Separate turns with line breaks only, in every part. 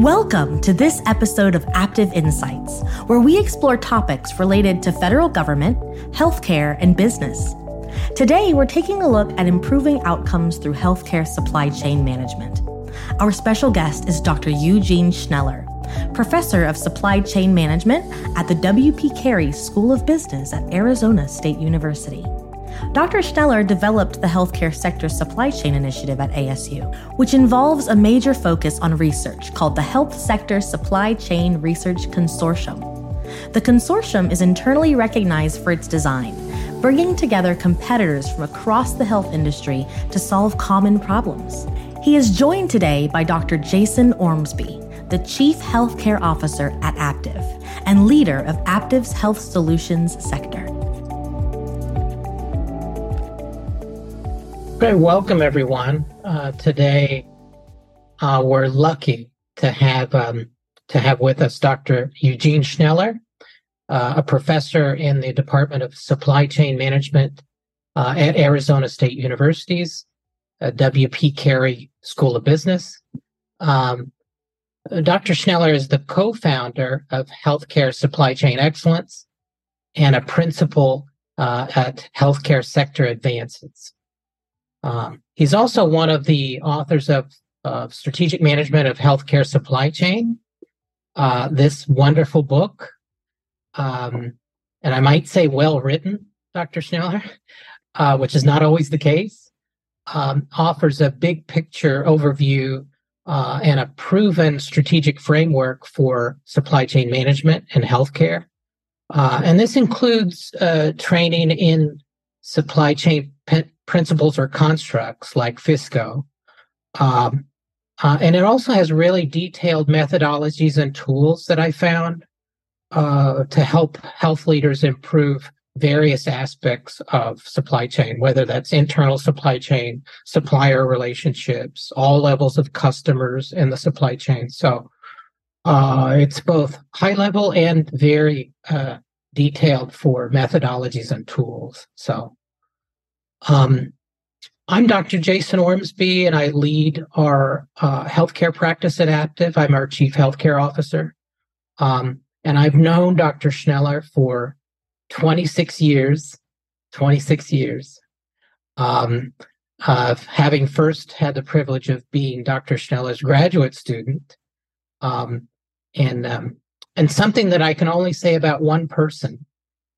Welcome to this episode of Aptive Insights, where we explore topics related to federal government, healthcare, and business. Today, we're taking a look at improving outcomes through healthcare supply chain management. Our special guest is Dr. Eugene Schneller, professor of supply chain management at the W.P. Carey School of Business at Arizona State University. Dr. Schneller developed the healthcare sector supply chain initiative at ASU, which involves a major focus on research called the Health Sector Supply Chain Research Consortium. The consortium is internally recognized for its design, bringing together competitors from across the health industry to solve common problems. He is joined today by Dr. Jason Ormsby, the Chief Healthcare Officer at Aptive and leader of Aptive's Health Solutions sector.
Okay, welcome everyone. Uh, today, uh, we're lucky to have um, to have with us Dr. Eugene Schneller, uh, a professor in the Department of Supply Chain Management uh, at Arizona State University's W.P. Carey School of Business. Um, Dr. Schneller is the co-founder of Healthcare Supply Chain Excellence and a principal uh, at Healthcare Sector Advances. Um, he's also one of the authors of uh, Strategic Management of Healthcare Supply Chain, uh, this wonderful book. Um, and I might say well written, Dr. Schneller, uh, which is not always the case, um, offers a big picture overview uh, and a proven strategic framework for supply chain management and healthcare. Uh, and this includes uh, training in supply chain principles or constructs like FISCO. Um, uh, and it also has really detailed methodologies and tools that I found uh, to help health leaders improve various aspects of supply chain, whether that's internal supply chain, supplier relationships, all levels of customers in the supply chain. So uh, it's both high level and very uh, detailed for methodologies and tools. So um, I'm Dr. Jason Ormsby, and I lead our uh, healthcare practice at Aptive. I'm our chief healthcare officer. Um, and I've known Dr. Schneller for 26 years, 26 years. Um, uh, having first had the privilege of being Dr. Schneller's graduate student. Um, and, um, and something that I can only say about one person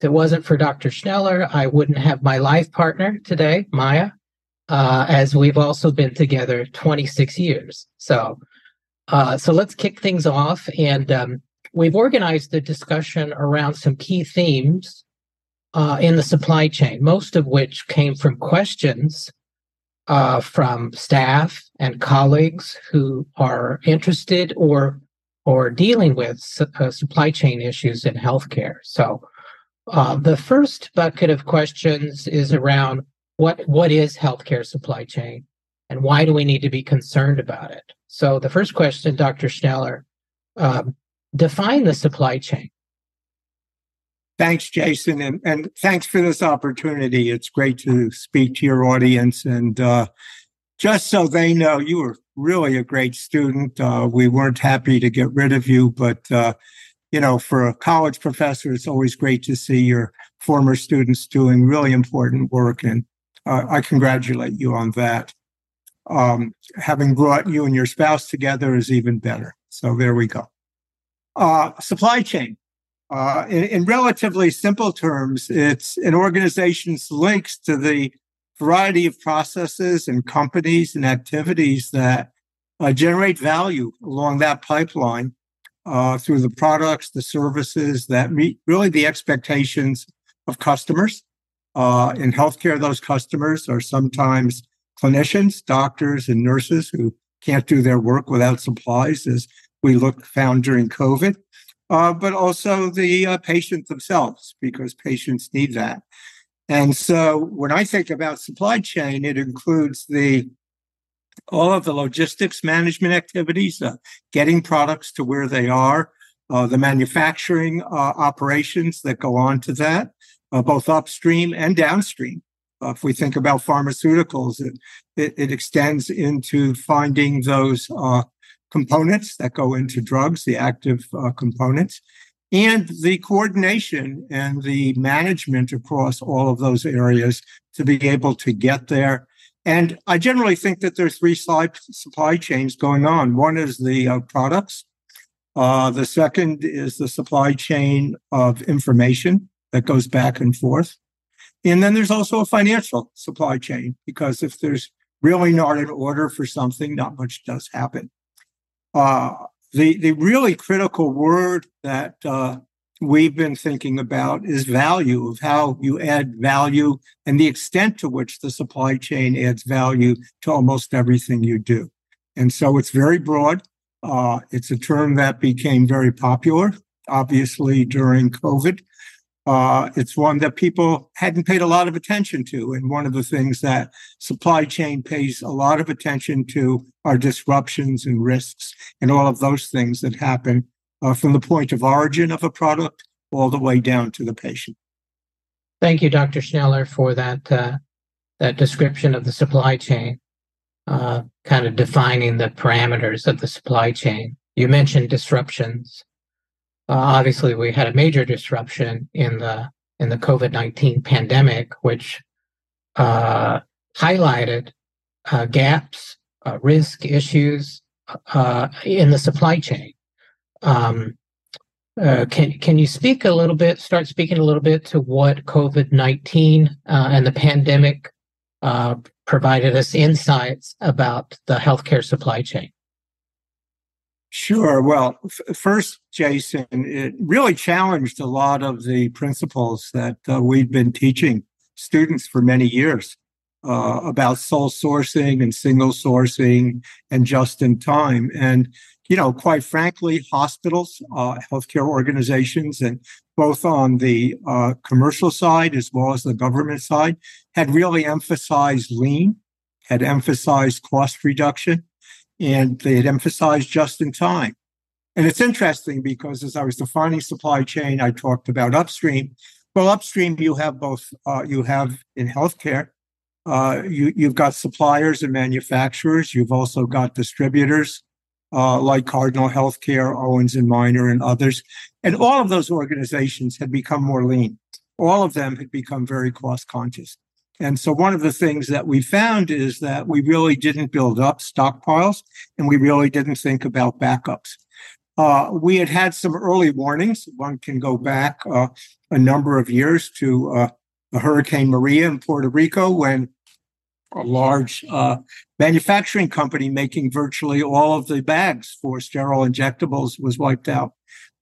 if it wasn't for Dr. Schneller, I wouldn't have my life partner today, Maya, uh, as we've also been together 26 years. So, uh, so let's kick things off. And um, we've organized the discussion around some key themes uh, in the supply chain, most of which came from questions uh, from staff and colleagues who are interested or or dealing with su- uh, supply chain issues in healthcare. So uh, the first bucket of questions is around what what is healthcare supply chain and why do we need to be concerned about it? So the first question, Dr. Schneller, um, define the supply chain.
Thanks, Jason, and, and thanks for this opportunity. It's great to speak to your audience. And uh, just so they know, you were really a great student. Uh, we weren't happy to get rid of you, but uh, you know, for a college professor, it's always great to see your former students doing really important work. And uh, I congratulate you on that. Um, having brought you and your spouse together is even better. So there we go. Uh, supply chain. Uh, in, in, relatively simple terms, it's an organization's links to the variety of processes and companies and activities that uh, generate value along that pipeline uh, through the products, the services that meet really the expectations of customers. Uh, in healthcare, those customers are sometimes clinicians, doctors, and nurses who can't do their work without supplies, as we look found during COVID, uh, but also the uh, patients themselves, because patients need that. And so when I think about supply chain, it includes the all of the logistics management activities, uh, getting products to where they are, uh, the manufacturing uh, operations that go on to that, uh, both upstream and downstream. Uh, if we think about pharmaceuticals, it, it, it extends into finding those components that go into drugs, the active uh, components, and the coordination and the management across all of those areas to be able to get there. And I generally think that there's three supply chains going on. One is the uh, products. Uh, the second is the supply chain of information that goes back and forth. And then there's also a financial supply chain because if there's really not an order for something, not much does happen. Uh, the the really critical word that uh, we've been thinking about is value of how you add value and the extent to which the supply chain adds value to almost everything you do. And so it's very broad. Uh, it's a term that became very popular, obviously during COVID. Uh, it's one that people hadn't paid a lot of attention to. And one of the things that supply chain pays a lot of attention to are disruptions and risks and all of those things that happen uh, from the point of origin of a product all the way down to the patient.
Thank you, Dr. Schneller, for that uh, that description of the supply chain, uh, kind of defining the parameters of the supply chain. You mentioned disruptions. Uh, obviously, we had a major disruption in the in the COVID nineteen pandemic, which uh, highlighted uh, gaps, risk issues in the supply chain. Um, uh, can can you speak a little bit? Start speaking a little bit to what COVID nineteen and the pandemic provided us insights about the healthcare supply chain.
Sure. Well, f- first, Jason, it really challenged a lot of the principles that uh, we've been teaching students for many years uh, about sole sourcing and single sourcing and just in time. And, you know, quite frankly, hospitals, uh, healthcare organizations, and both on the uh, commercial side as well as the government side had really emphasized lean, had emphasized cost reduction and they had emphasized just in time. And it's interesting because as I was defining supply chain, I talked about upstream. Well, upstream you have both. Uh, you have in healthcare, uh, you you've got suppliers and manufacturers. You've also got distributors uh, like Cardinal Healthcare, Owens and Minor, and others. And all of those organizations had become more lean. All of them had become very cost conscious. And so one of the things that we found is that we really didn't build up stockpiles and we really didn't think about backups. Uh, we had had some early warnings. One can go back uh, a number of years to uh, Hurricane Maria in Puerto Rico when a large uh, manufacturing company making virtually all of the bags for sterile injectables was wiped out.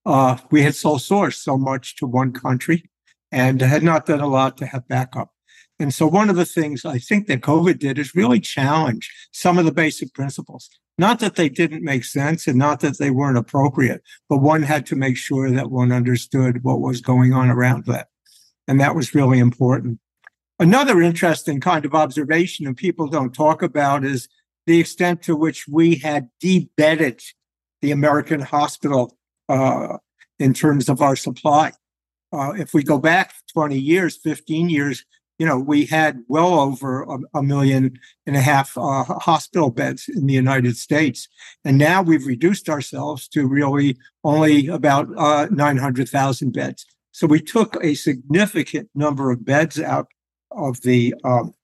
Uh, we had sole source so much to one country and had not done a lot to have backup. And so one of the things I think that COVID did is really challenge some of the basic principles. Not that they didn't make sense and not that they weren't appropriate, but one had to make sure that one understood what was going on around that. And that was really important. Another interesting kind of observation and people don't talk about is the extent to which we had debedded the American hospital uh, in terms of our supply. Uh, if we go back 20 years, 15 years, you know, we had well over a, a million and a half uh, hospital beds in the United States. And now we've reduced ourselves to really only about uh, 900,000 beds. So we took a significant number of beds out of the um,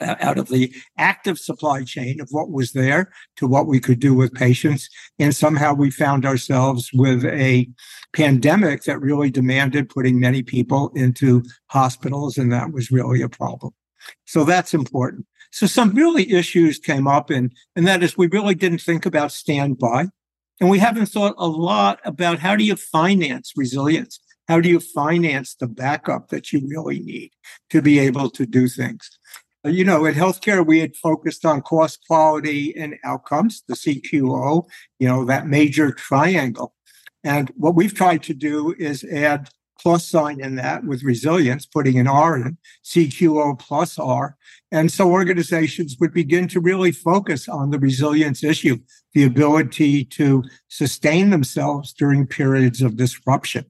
out of the active supply chain of what was there to what we could do with patients. And somehow we found ourselves with a pandemic that really demanded putting many people into hospitals, and that was really a problem. So that's important. So some really issues came up, and, and that is we really didn't think about standby. And we haven't thought a lot about how do you finance resilience? How do you finance the backup that you really need to be able to do things? Uh, you know, in healthcare, we had focused on cost, quality, and outcomes, the CQO, you know, that major triangle. And what we've tried to do is add plus sign in that with resilience, putting an R in CQO plus R. And so organizations would begin to really focus on the resilience issue, the ability to sustain themselves during periods of disruption.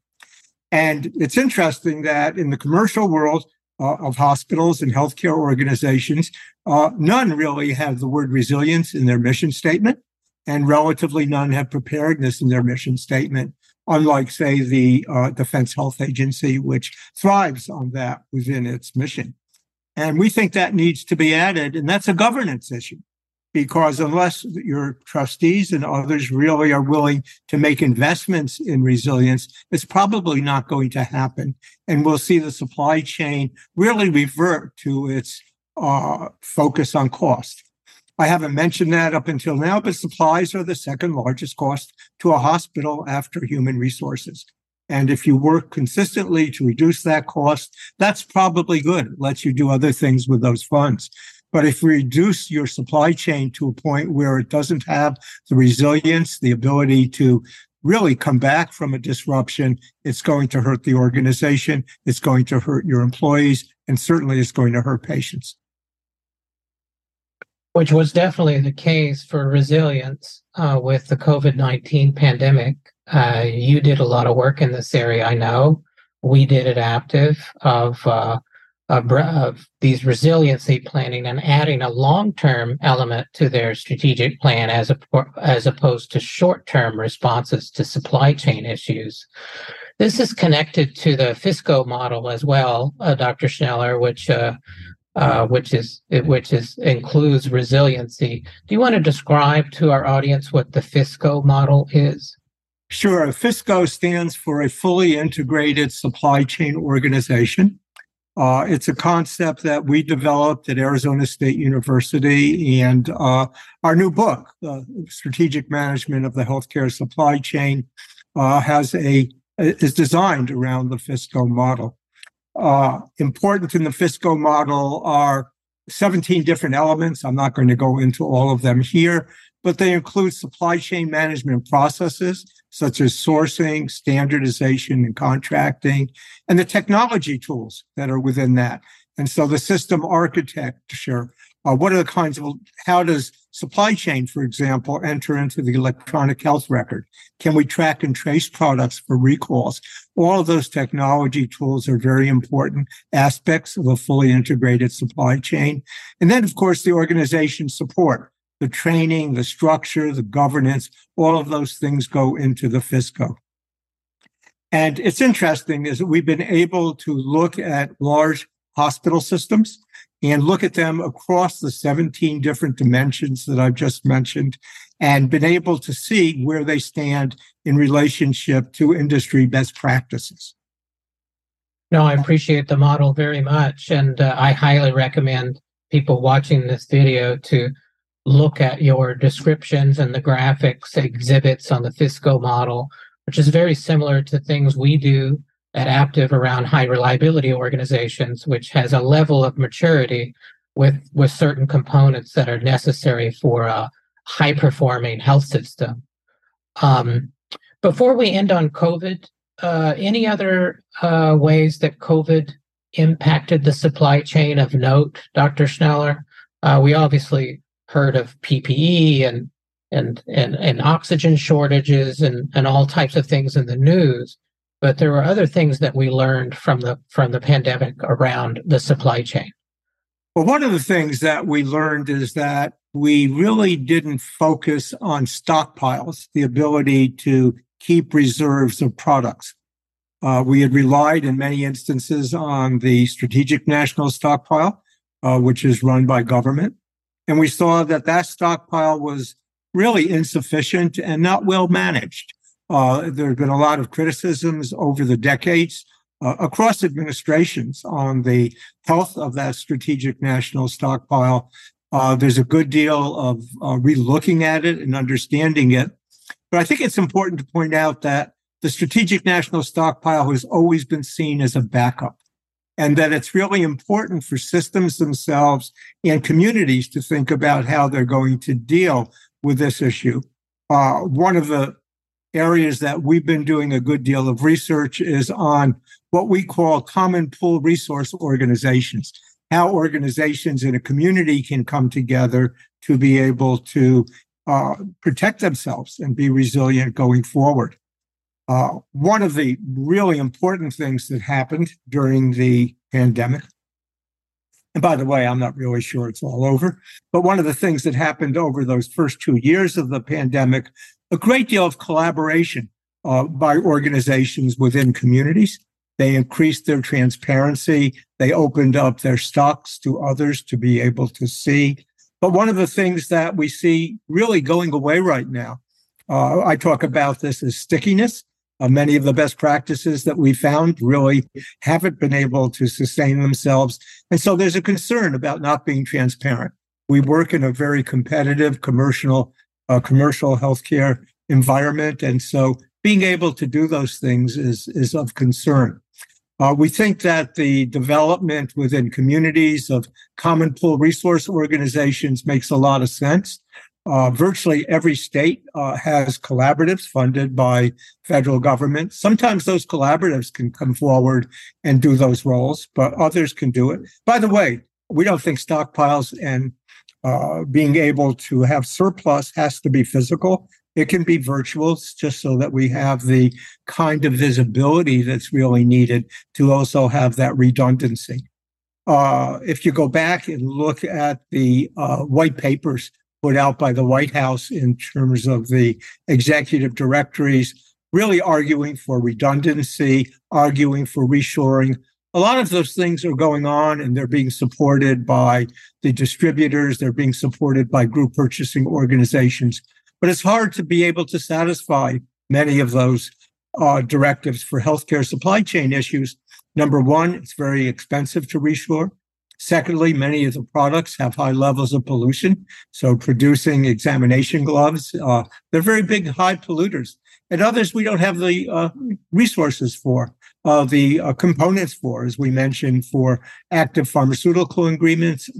And it's interesting that in the commercial world, uh, of hospitals and healthcare organizations. Uh, none really have the word resilience in their mission statement. and relatively none have preparedness in their mission statement, unlike, say, the uh, Defense Health Agency, which thrives on that within its mission. And we think that needs to be added, and that's a governance issue because unless your trustees and others really are willing to make investments in resilience, it's probably not going to happen. And we'll see the supply chain really revert to its uh, focus on cost. I haven't mentioned that up until now, but supplies are the second largest cost to a hospital after human resources. And if you work consistently to reduce that cost, that's probably good. It lets you do other things with those funds. But if you reduce your supply chain to a point where it doesn't have the resilience, the ability to really come back from a disruption, it's going to hurt the organization. It's going to hurt your employees and certainly it's going to hurt patients.
Which was definitely the case for resilience uh, with the COVID 19 pandemic. Uh, you did a lot of work in this area, I know. We did at Aptive of uh, of, of these resiliency planning and adding a long-term element to their strategic plan as a, as opposed to short-term responses to supply chain issues. This is connected to the FISCO model as well, uh, Dr. Schneller, which uh, uh, which is which is includes resiliency. Do you want to describe to our audience what the FISCO model is?
Sure. FISCO stands for a fully integrated supply chain organization. Uh, it's a concept that we developed at Arizona State University, and uh, our new book, uh, "Strategic Management of the Healthcare Supply Chain," uh, has a is designed around the FISCO model. Uh, important in the FISCO model are 17 different elements. I'm not going to go into all of them here, but they include supply chain management processes such as sourcing, standardization, and contracting, and the technology tools that are within that. And so the system architecture, uh, what are the kinds of, how does supply chain, for example, enter into the electronic health record? Can we track and trace products for recalls? All of those technology tools are very important aspects of a fully integrated supply chain. And then, of course, the organization support the training, the structure, the governance, all of those things go into the FISCO. And it's interesting is that we've been able to look at large hospital systems and look at them across the 17 different dimensions that I've just mentioned and been able to see where they stand in relationship to industry best practices.
No, I appreciate the model very much. And uh, I highly recommend people watching this video to look at your descriptions and the graphics exhibits on the FISCO model, which is very similar to things we do at Aptive around high reliability organizations, which has a level of maturity with, with certain components that are necessary for a high performing health system. Um, before we end on COVID, uh, any other uh, ways that COVID impacted the supply chain of note, Dr. Schneller? Uh, we obviously heard of PPE and and and, and oxygen shortages and, and all types of things in the news. But there were other things that we learned from the from the pandemic around the supply chain.
Well, one of the things that we learned is that we really didn't focus on stockpiles, the ability to keep reserves of products. Uh, we had relied in many instances on the strategic national stockpile, uh, which is run by government. And we saw that that stockpile was really insufficient and not well managed. Uh, there have been a lot of criticisms over the decades uh, across administrations on the health of that strategic national stockpile. Uh, there's a good deal of uh, relooking at it and understanding it. But I think it's important to point out that the strategic national stockpile has always been seen as a backup and that it's really important for systems themselves and communities to think about how they're going to deal with this issue. Uh, one of the areas that we've been doing a good deal of research is on what we call common pool resource organizations, how organizations in a community can come together to be able to uh, protect themselves and be resilient going forward. Uh, one of the really important things that happened during the pandemic And by the way, I'm not really sure it's all over. But one of the things that happened over those first two years of the pandemic, a great deal of collaboration uh, by organizations within communities. They increased their transparency. They opened up their stocks to others to be able to see. But one of the things that we see really going away right now, uh, I talk about this as stickiness. Uh, many of the best practices that we found really haven't been able to sustain themselves. And so there's a concern about not being transparent. We work in a very competitive commercial, uh, commercial healthcare environment. And so being able to do those things is, is of concern. Uh, we think that the development within communities of common pool resource organizations makes a lot of sense. Uh, virtually every state uh, has collaboratives funded by federal government. Sometimes those collaboratives can come forward and do those roles, but others can do it. By the way, we don't think stockpiles and uh, being able to have surplus has to be physical. It can be virtual just so that we have the kind of visibility that's really needed to also have that redundancy. Uh, if you go back and look at the uh, white papers put out by the White House in terms of the executive directories, really arguing for redundancy, arguing for reshoring. A lot of those things are going on and they're being supported by the distributors, they're being supported by group purchasing organizations. But it's hard to be able to satisfy many of those uh, directives for healthcare supply chain issues. Number one, it's very expensive to reshore. Secondly, many of the products have high levels of pollution. So producing examination gloves, uh, they're very big, high polluters. And others we don't have the uh, resources for, uh, the uh, components for, as we mentioned, for active pharmaceutical ingredients,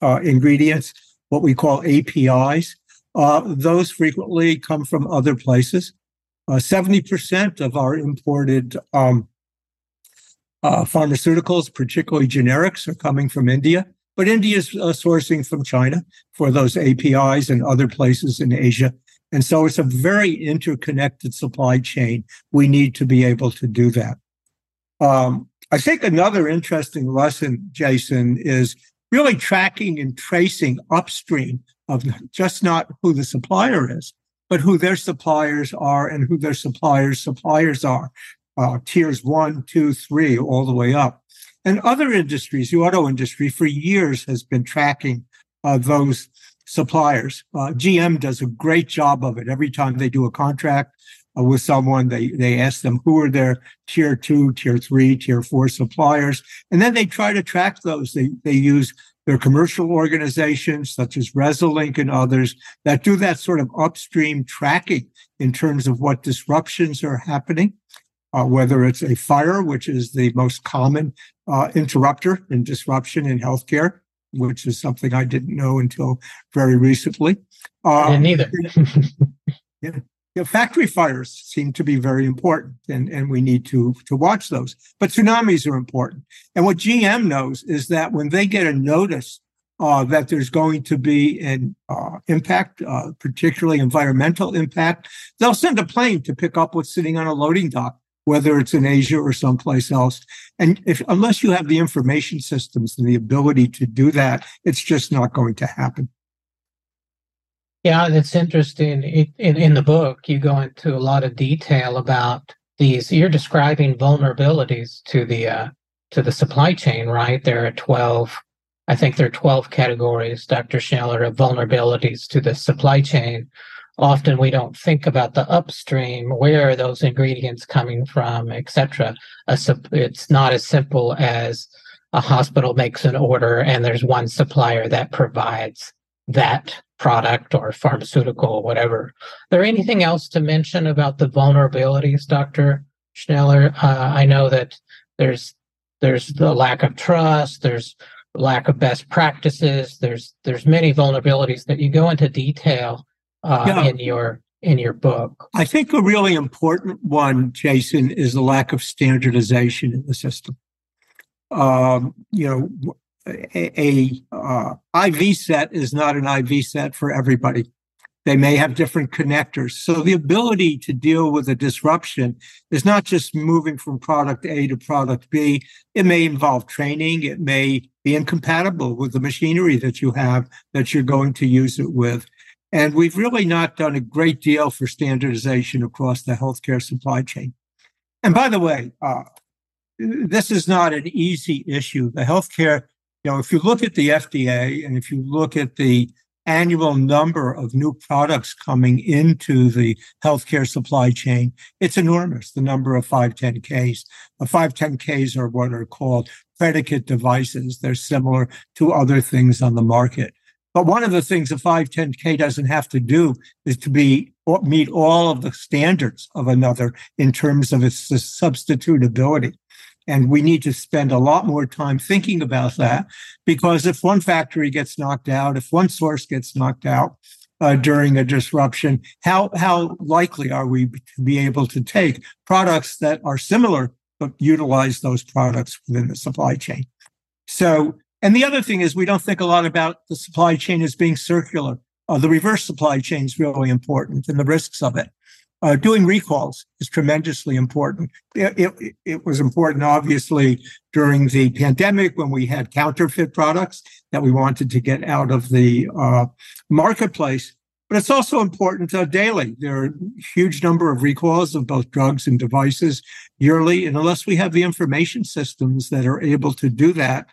uh, ingredients, what we call APIs. Uh, those frequently come from other places. 70% of our imported um, uh, pharmaceuticals, particularly generics, are coming from India, but India is uh, sourcing from China for those APIs and other places in Asia. And so it's a very interconnected supply chain. We need to be able to do that. Um, I think another interesting lesson, Jason, is really tracking and tracing upstream of just not who the supplier is, but who their suppliers are and who their suppliers' suppliers are uh, tiers one, two, three, all the way up. And other industries, the auto industry, for years has been tracking uh, those suppliers. Uh, GM does a great job of it. Every time they do a contract uh, with someone, they they ask them who are their tier two, tier three, tier four suppliers, and then they try to track those. They they use their commercial organizations such as Resilinc and others that do that sort of upstream tracking in terms of what disruptions are happening uh, whether it's a fire, which is the most common uh, interrupter and disruption in healthcare, which is something I didn't know until very recently.
Uh, didn't either.
yeah. You know, factory fires seem to be very important, and, and we need to to watch those. But tsunamis are important. And what GM knows is that when they get a notice uh, that there's going to be an uh, impact, uh, particularly environmental impact, they'll send a plane to pick up what's sitting on a loading dock whether it's in Asia or someplace else. And if unless you have the information systems and the ability to do that, it's just not going to happen.
Yeah, it's interesting. in, in the book, you go into a lot of detail about these. You're describing vulnerabilities to the uh, to the supply chain, right? There are twelve. I think there are twelve categories, Dr. Schneller, of vulnerabilities to the supply chain often we don't think about the upstream where are those ingredients coming from etc it's not as simple as a hospital makes an order and there's one supplier that provides that product or pharmaceutical or whatever. There anything else to mention about the vulnerabilities dr schneller? Uh, i know that there's there's the lack of trust there's lack of best practices there's there's many vulnerabilities that you go into detail uh, yeah. in your in your book.
I think a really important one, Jason, is the lack of standardization in the system. Um, you know, a, a uh, IV set is not an IV set for everybody. They may have different connectors. So the ability to deal with a disruption is not just moving from product A to product B. It may involve training. It may be incompatible with the machinery that you have that you're going to use it with. And we've really not done a great deal for standardization across the healthcare supply chain. And by the way, uh, this is not an easy issue. The healthcare, you know, if you look at the FDA and if you look at the annual number of new products coming into the healthcare supply chain, it's enormous, the number of 510Ks. The 510Ks are what are called predicate devices. They're similar to other things on the market. But one of the things a 510K doesn't have to do is to be meet all of the standards of another in terms of its substitutability. And we need to spend a lot more time thinking about that because if one factory gets knocked out, if one source gets knocked out uh, during a disruption, how, how likely are we to be able to take products that are similar but utilize those products within the supply chain? So, and the other thing is we don't think a lot about the supply chain as being circular. Uh, the reverse supply chain is really important and the risks of it. Uh, doing recalls is tremendously important. It, it, it, was important, obviously, during the pandemic when we had counterfeit products that we wanted to get out of the uh, marketplace. But it's also important uh, daily. There are a huge number of recalls of both drugs and devices yearly. And unless we have the information systems that are able to do that,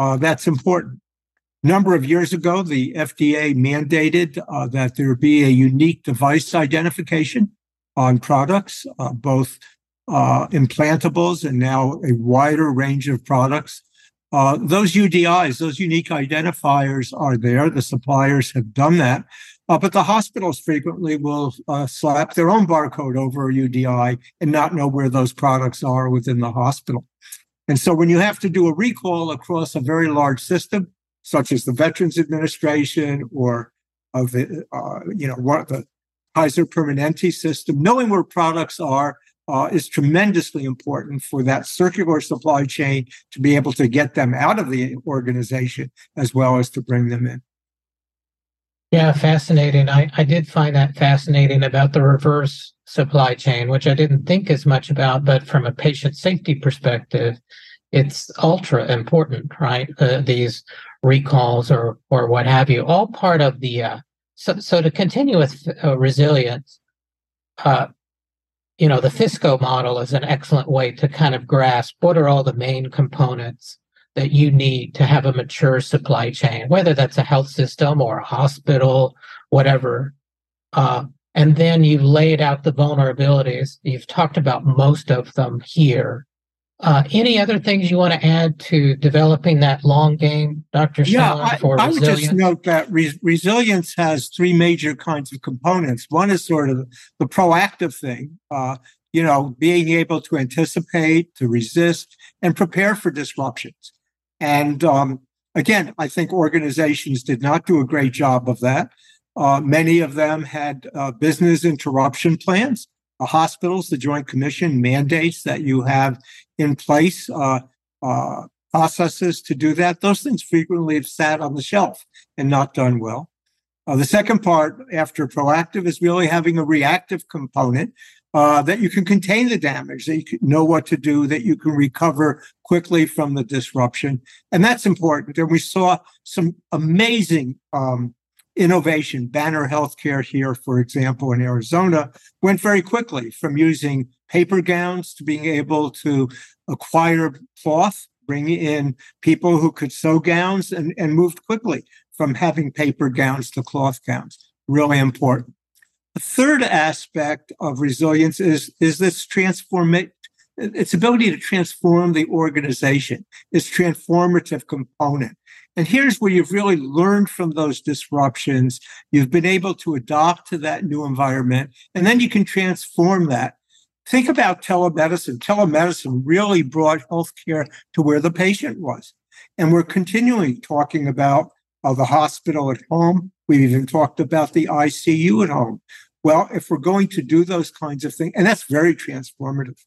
uh, that's important number of years ago, the FDA mandated uh, that there be a unique device identification on products, uh, both uh, implantables and now a wider range of products. Uh, those UDIs, those unique identifiers are there. The suppliers have done that. Uh, but the hospitals frequently will uh, slap their own barcode over a UDI and not know where those products are within the hospital. And so when you have to do a recall across a very large system, such as the Veterans Administration or of the, uh, you know, what the Kaiser Permanente system, knowing where products are uh, is tremendously important for that circular supply chain to be able to get them out of the organization as well as to bring them in.
Yeah, fascinating. I, I did find that fascinating about the reverse supply chain, which I didn't think as much about, but from a patient safety perspective, it's ultra important, right? Uh, these recalls or or what have you, all part of the uh, so, so to continue with uh, resilience, uh, you know, the FISCO model is an excellent way to kind of grasp what are all the main components that you need to have a mature supply chain, whether that's a health system or a hospital, whatever. Uh, and then you've laid out the vulnerabilities. You've talked about most of them here. Uh, any other things you want to add to developing that long game, Dr.
Yeah, I, I, would just note that re- resilience has three major kinds of components. One is sort of the proactive thing, uh, you know, being able to anticipate, to resist, and prepare for disruptions. And um, again, I think organizations did not do a great job of that. Uh, many of them had uh, business interruption plans uh, hospitals, the Joint Commission mandates that you have in place uh, uh, processes to do that. Those things frequently have sat on the shelf and not done well. Uh, the second part, after proactive, is really having a reactive component uh, that you can contain the damage, that you know what to do, that you can recover quickly from the disruption. And that's important. And we saw some amazing um, innovation. Banner Healthcare here, for example, in Arizona, went very quickly from using paper gowns to being able to acquire cloth, bring in people who could sew gowns, and, and moved quickly from having paper gowns to cloth gowns. Really important. The third aspect of resilience is, is this transformation its ability to transform the organization, its transformative component. And here's where you've really learned from those disruptions. You've been able to adopt to that new environment, and then you can transform that. Think about telemedicine. Telemedicine really brought healthcare to where the patient was. And we're continuing talking about uh, the hospital at home. We've even talked about the ICU at home. Well, if we're going to do those kinds of things, and that's very transformative,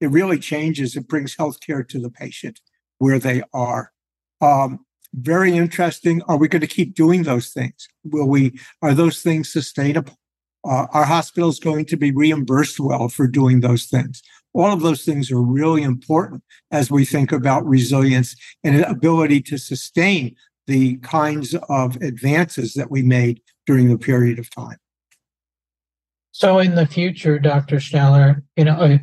it really changes. It brings healthcare to the patient where they are. Um, very interesting. Are we going to keep doing those things? Will we, are those things sustainable? Uh, are hospitals going to be reimbursed well for doing those things? All of those things are really important as we think about resilience and ability to sustain the kinds of advances that we made during the period of time.
So, in the future, Dr. Schneller, you know,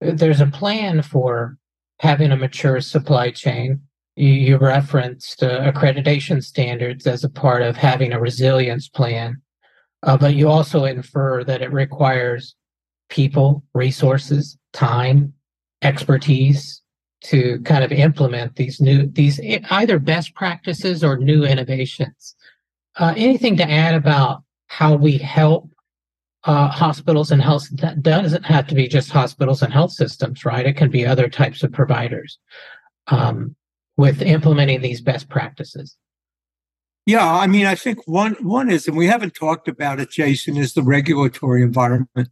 there's a plan for having a mature supply chain. You, you referenced uh, accreditation standards as a part of having a resilience plan, uh, but you also infer that it requires people, resources, time, expertise to kind of implement these new these either best practices or new innovations. Uh, anything to add about how we help uh, hospitals and health that doesn't have to be just hospitals and health systems, right? It can be other types of providers um, with implementing these best practices.
Yeah, I mean, I think one one is, and we haven't talked about it, Jason, is the regulatory environment.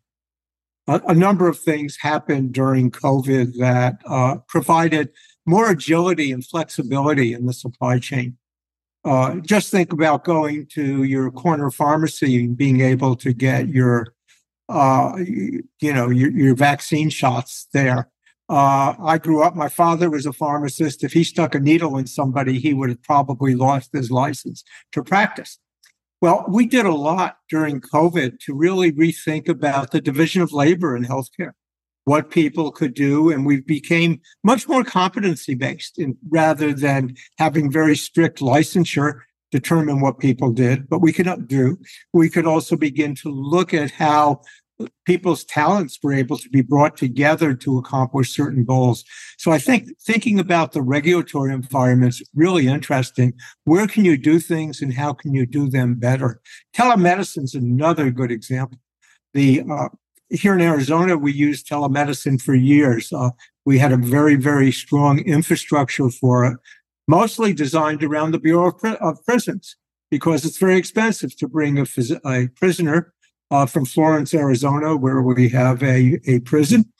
A, a number of things happened during COVID that uh, provided more agility and flexibility in the supply chain. Uh, just think about going to your corner pharmacy and being able to get your, uh, you know, your, your vaccine shots there. Uh, I grew up, my father was a pharmacist. If he stuck a needle in somebody, he would have probably lost his license to practice. Well, we did a lot during COVID to really rethink about the division of labor in healthcare what people could do. And we became much more competency based in, rather than having very strict licensure determine what people did. But we could do, we could also begin to look at how people's talents were able to be brought together to accomplish certain goals. So I think thinking about the regulatory environment is really interesting. Where can you do things and how can you do them better? Telemedicine is another good example. The uh, here in Arizona, we used telemedicine for years. Uh, we had a very, very strong infrastructure for it, mostly designed around the Bureau of, Prisons because it's very expensive to bring a, phys- a prisoner uh, from Florence, Arizona, where we have a, a prison,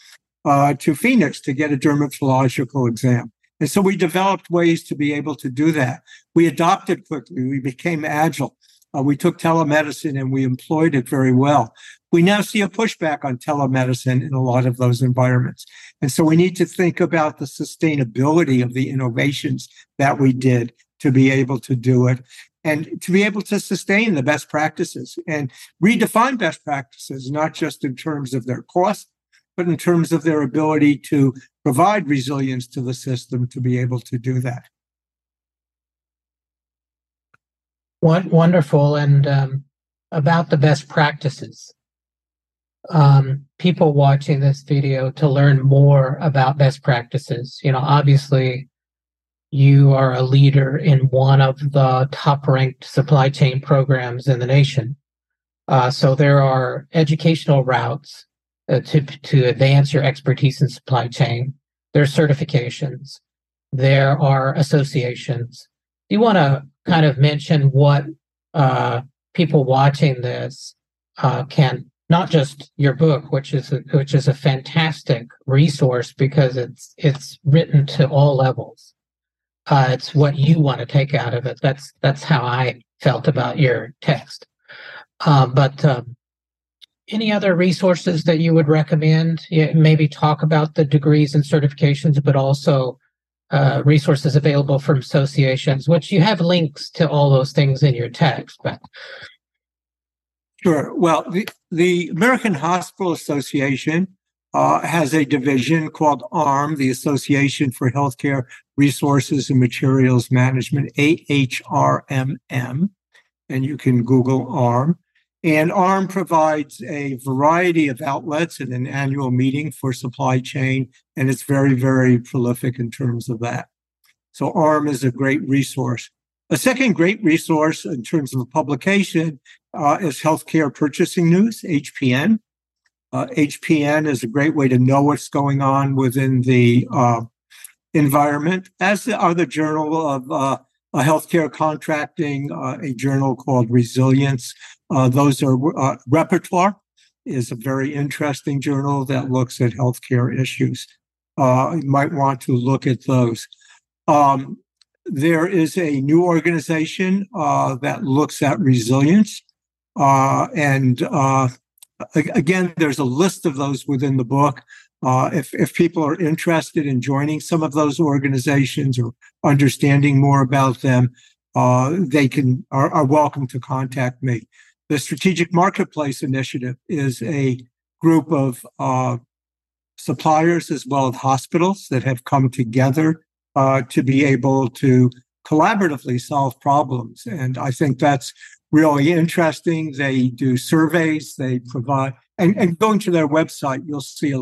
uh, to Phoenix to get a dermatological exam. And so we developed ways to be able to do that. We adopted quickly. We became agile. Uh, we took telemedicine and we employed it very well. We now see a pushback on telemedicine in a lot of those environments. And so we need to think about the sustainability of the innovations that we did to be able to do it and to be able to sustain the best practices and redefine best practices, not just in terms of their cost, but in terms of their ability to provide resilience to the system to be able to do that.
Wonderful. And um, about the best practices, um, people watching this video to learn more about best practices. You know, obviously, you are a leader in one of the top ranked supply chain programs in the nation. Uh, so there are educational routes uh, to to advance your expertise in supply chain. There are certifications. There are associations. Do you want to kind of mention what uh, people watching this uh, can not just your book, which is a, which is a fantastic resource because it's it's written to all levels. Uh, it's what you want to take out of it. That's that's how I felt about your text. Uh, but um, any other resources that you would recommend? Yeah, maybe talk about the degrees and certifications, but also uh, resources available from associations, which you have links to all those things in your text. But
Sure. Well, the, the American Hospital Association uh, has a division called ARM, the Association for Healthcare Resources and Materials Management, AHRMM, and you can Google ARM. And ARM provides a variety of outlets and an annual meeting for supply chain, and it's very, very prolific in terms of that. So ARM is a great resource. A second great resource in terms of publication uh, is Healthcare Purchasing News, HPN. Uh, HPN is a great way to know what's going on within the uh, environment, as are the Journal of uh, Healthcare Contracting, uh, a journal called Resilience. Uh, those are Repertoire is a very interesting journal that looks at healthcare issues. you might want to look at those. Um, there is a new organization uh, that looks at resilience. Uh, and uh, again, there's a list of those within the book. Uh, if, if people are interested in joining some of those organizations or understanding more about them, uh, they can are, are, welcome to contact me. The Strategic Marketplace Initiative is a group of uh, suppliers as well as hospitals that have come together uh, to be able to collaboratively solve problems. And I think that's really interesting. They do surveys, they provide, and, and going to their website, you'll see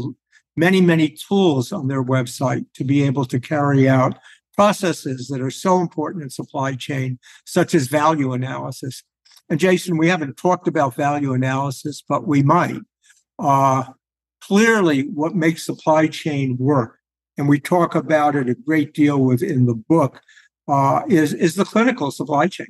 many, many tools on their website to be able to carry out processes that are so important in supply chain, such as value analysis. And Jason, we haven't talked about value analysis, but we might. Uh, clearly, what makes supply chain work, and we talk about it a great deal within the book, uh, is, is the clinical supply chain.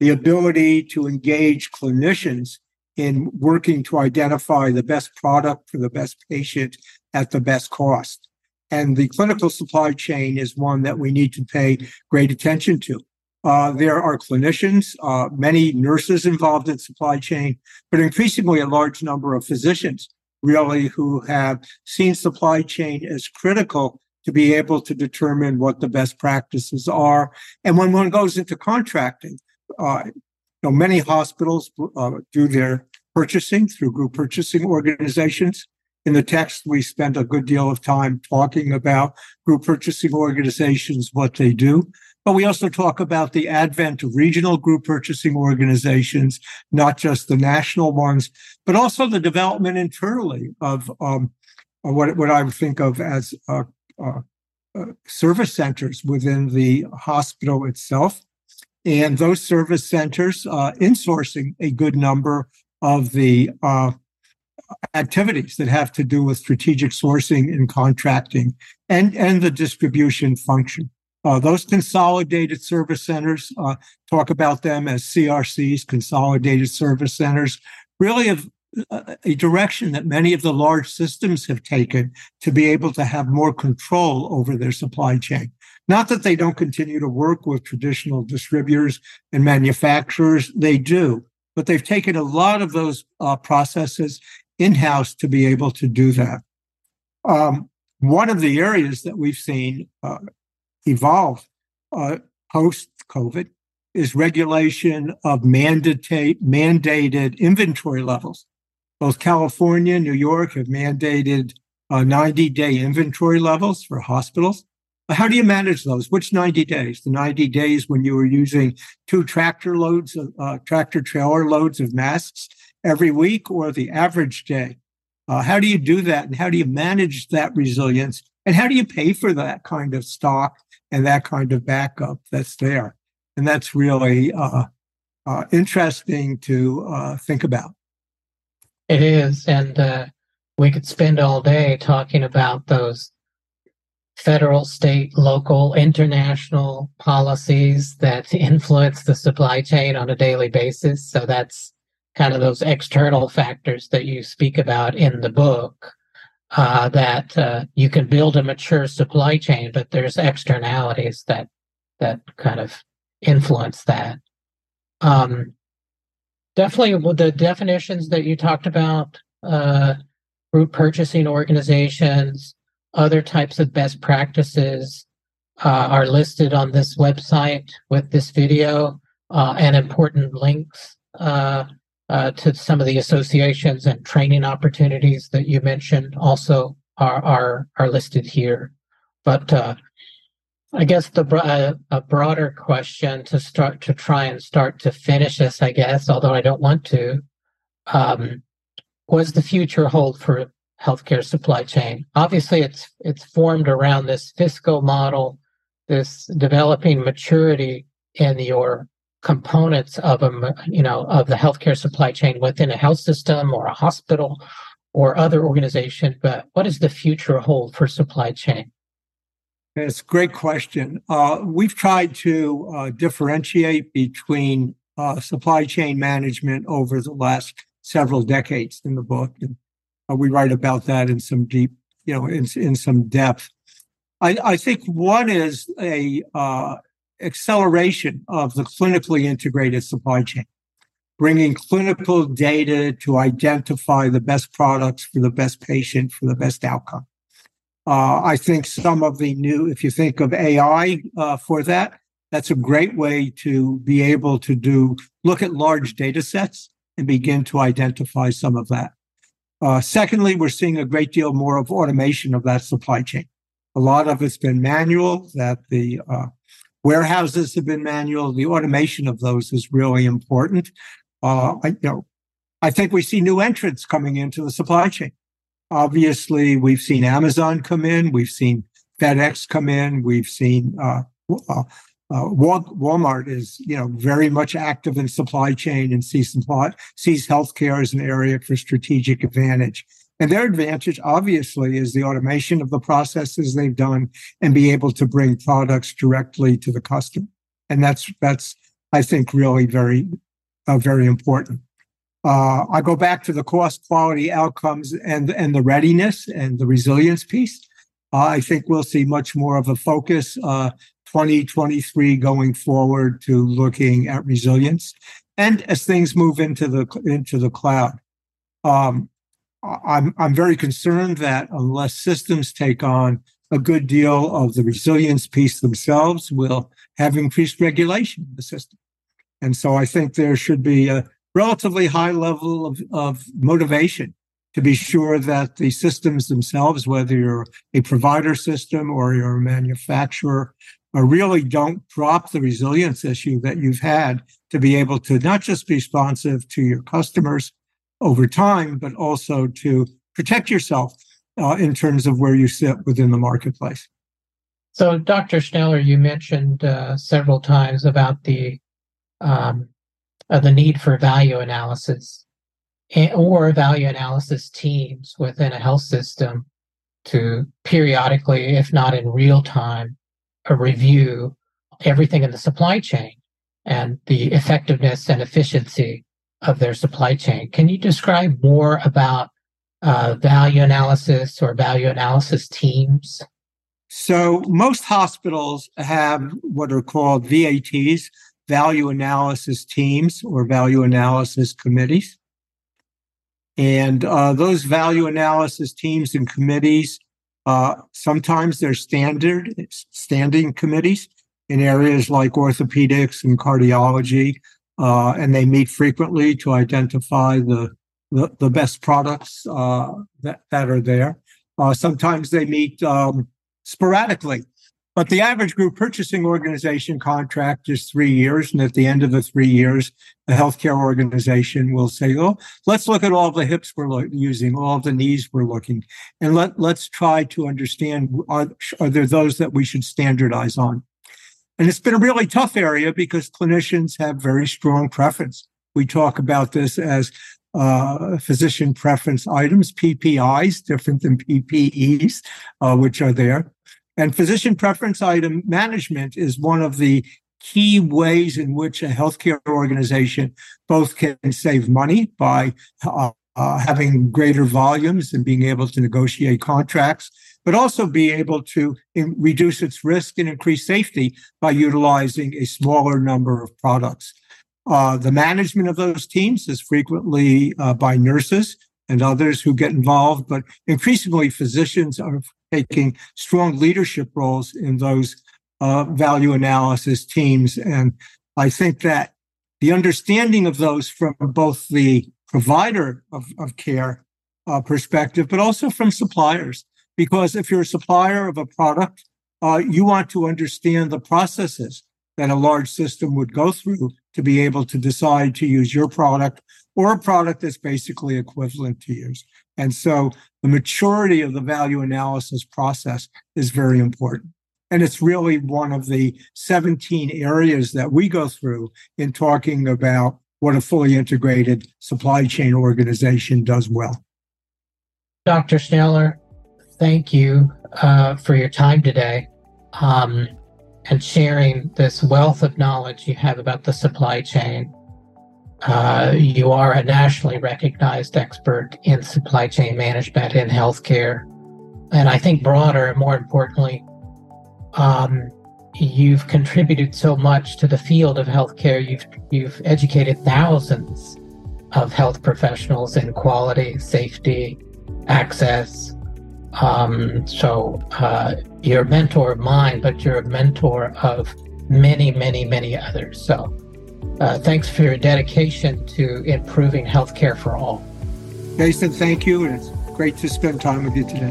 The ability to engage clinicians in working to identify the best product for the best patient at the best cost. And the clinical supply chain is one that we need to pay great attention to. Uh, there are clinicians, uh, many nurses involved in supply chain, but increasingly a large number of physicians really who have seen supply chain as critical to be able to determine what the best practices are. And when one goes into contracting, uh, you know, many hospitals uh, do their purchasing through group purchasing organizations. In the text, we spend a good deal of time talking about group purchasing organizations, what they do. But we also talk about the advent of regional group purchasing organizations, not just the national ones, but also the development internally of um, what, what I would think of as uh, uh, uh, service centers within the hospital itself. And those service centers uh, insourcing a good number of the uh, activities that have to do with strategic sourcing and contracting and, and the distribution function. Uh, those consolidated service centers, uh, talk about them as CRCs, consolidated service centers, really have uh, a direction that many of the large systems have taken to be able to have more control over their supply chain. Not that they don't continue to work with traditional distributors and manufacturers, they do, but they've taken a lot of those uh, processes in house to be able to do that. Um, one of the areas that we've seen uh, evolve uh, post COVID is regulation of mandate, mandated inventory levels. Both California and New York have mandated uh, 90 day inventory levels for hospitals. How do you manage those? Which 90 days? The 90 days when you were using two tractor loads, of, uh, tractor trailer loads of masks every week, or the average day? Uh, how do you do that? And how do you manage that resilience? And how do you pay for that kind of stock and that kind of backup that's there. And that's really uh, uh, interesting to uh, think about.
It is. And uh, we could spend all day talking about those federal, state, local, international policies that influence the supply chain on a daily basis. So that's kind of those external factors that you speak about in the book uh, that uh, you can build a mature supply chain, but there's externalities that that kind of influence that. Um, definitely, the definitions that you talked about, uh, group purchasing organizations, other types of best practices uh, are listed on this website with this video uh, and important links uh, uh, to some of the associations and training opportunities that you mentioned also are are, are listed here. But uh, I guess the uh, a broader question to start to try and start to finish this, I guess, although I don't want to, um, was the future hold for healthcare supply chain? Obviously, it's it's formed around this fiscal model, this developing maturity in your components of a you know of the healthcare supply chain within a health system or a hospital or other organization but what does the future hold for supply chain
it's a great question uh, we've tried to uh, differentiate between uh, supply chain management over the last several decades in the book and uh, we write about that in some deep you know in, in some depth I, I think one is a uh, acceleration of the clinically integrated supply chain, bringing clinical data to identify the best products for the best patient for the best outcome. Uh, I think some of the new, if you think of AI uh, for that, that's a great way to be able to do look at large data sets and begin to identify some of that. Uh, secondly, we're seeing a great deal more of automation of that supply chain. A lot of it's been manual, that the uh, warehouses have been manual. The automation of those is really important. Uh, I, you know, I think we see new entrants coming into the supply chain. Obviously, we've seen Amazon come in, we've seen FedEx come in, we've seen uh, Walmart is, you know, very much active in supply chain and sees sees healthcare as an area for strategic advantage. And their advantage, obviously, is the automation of the processes they've done and be able to bring products directly to the customer. And that's that's I think really very uh, very important. Uh, I go back to the cost, quality, outcomes, and and the readiness and the resilience piece. Uh, I think we'll see much more of a focus uh, 2023 going forward to looking at resilience, and as things move into the into the cloud. Um, I'm I'm very concerned that unless systems take on a good deal of the resilience piece themselves, will have increased regulation in the system. And so I think there should be a relatively high level of, of motivation to be sure that the systems themselves, whether you're a provider system or you're a manufacturer, really don't drop the resilience issue that you've had to be able to not just be responsive to your customers over time, but also to protect yourself uh, in terms of where you sit within the marketplace.
So, Dr. Schneller, you mentioned uh, several times about the um, uh, the need for value analysis and, or value analysis teams within a health system to periodically, if not in real time, uh, review everything in the supply chain and the effectiveness and efficiency of their supply chain. Can you describe more about uh, value analysis or value analysis teams?
So, most hospitals have what are called VATs, value analysis teams or value analysis committees. And uh, those value analysis teams and committees, uh, sometimes they're standard standing committees in areas like orthopedics and cardiology, uh, and they meet frequently to identify the the, the best products uh, that that are there. Uh, sometimes they meet um, sporadically but the average group purchasing organization contract is three years. And at the end of the three years, the healthcare organization will say, oh, let's look at all the hips we're lo- using, all the knees we're looking, and let, let's try to understand are, are there those that we should standardize on? And it's been a really tough area because clinicians have very strong preference. We talk about this as uh, physician preference items, PPIs, different than PPEs, uh, which are there. And physician preference item management is one of the key ways in which a healthcare organization both can save money by uh, uh, having greater volumes and being able to negotiate contracts, but also be able to in, reduce its risk and increase safety by utilizing a smaller number of products. Uh, the management of those teams is frequently uh, by nurses and others who get involved, but increasingly physicians are taking strong leadership roles in those uh, value analysis teams. And I think that the understanding of those from both the provider of, of care uh, perspective, but also from suppliers. Because if you're a supplier of a product, uh, you want to understand the processes that a large system would go through to be able to decide to use your product or a product that's basically equivalent to yours. And so the maturity of the value analysis process is very important. And it's really one of the 17 areas that we go through in talking about what a fully integrated supply chain organization does well.
Dr. Schneller, thank you uh, for your time today um, and sharing this wealth of knowledge you have about the supply chain uh, you are a nationally recognized expert in supply chain management in healthcare. And I think broader and more importantly, um, you've contributed so much to the field of healthcare. You've you've educated thousands of health professionals in quality, safety, access. Um, so uh, you're a mentor of mine, but you're a mentor of many, many, many others. So uh, thanks for your dedication to improving healthcare for all.
Jason, thank you, and it's great to spend time with you today.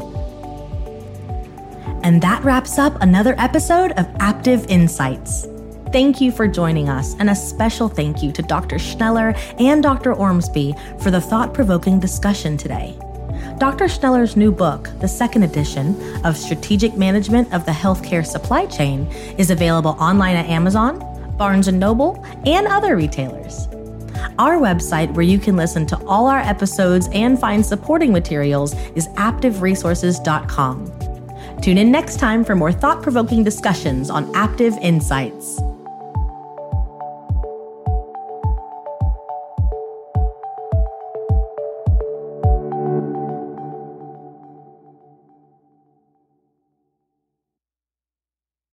And that wraps up another episode of Aptive Insights. Thank you for joining us, and a special thank you to Dr. Schneller and Dr. Ormsby for the thought provoking discussion today. Dr. Schneller's new book, the second edition of Strategic Management of the Healthcare Supply Chain, is available online at Amazon, Barnes & Noble, and other retailers. Our website, where you can listen to all our episodes and find supporting materials, is aptiveresources.com. Tune in next time for more thought provoking discussions on Aptive Insights.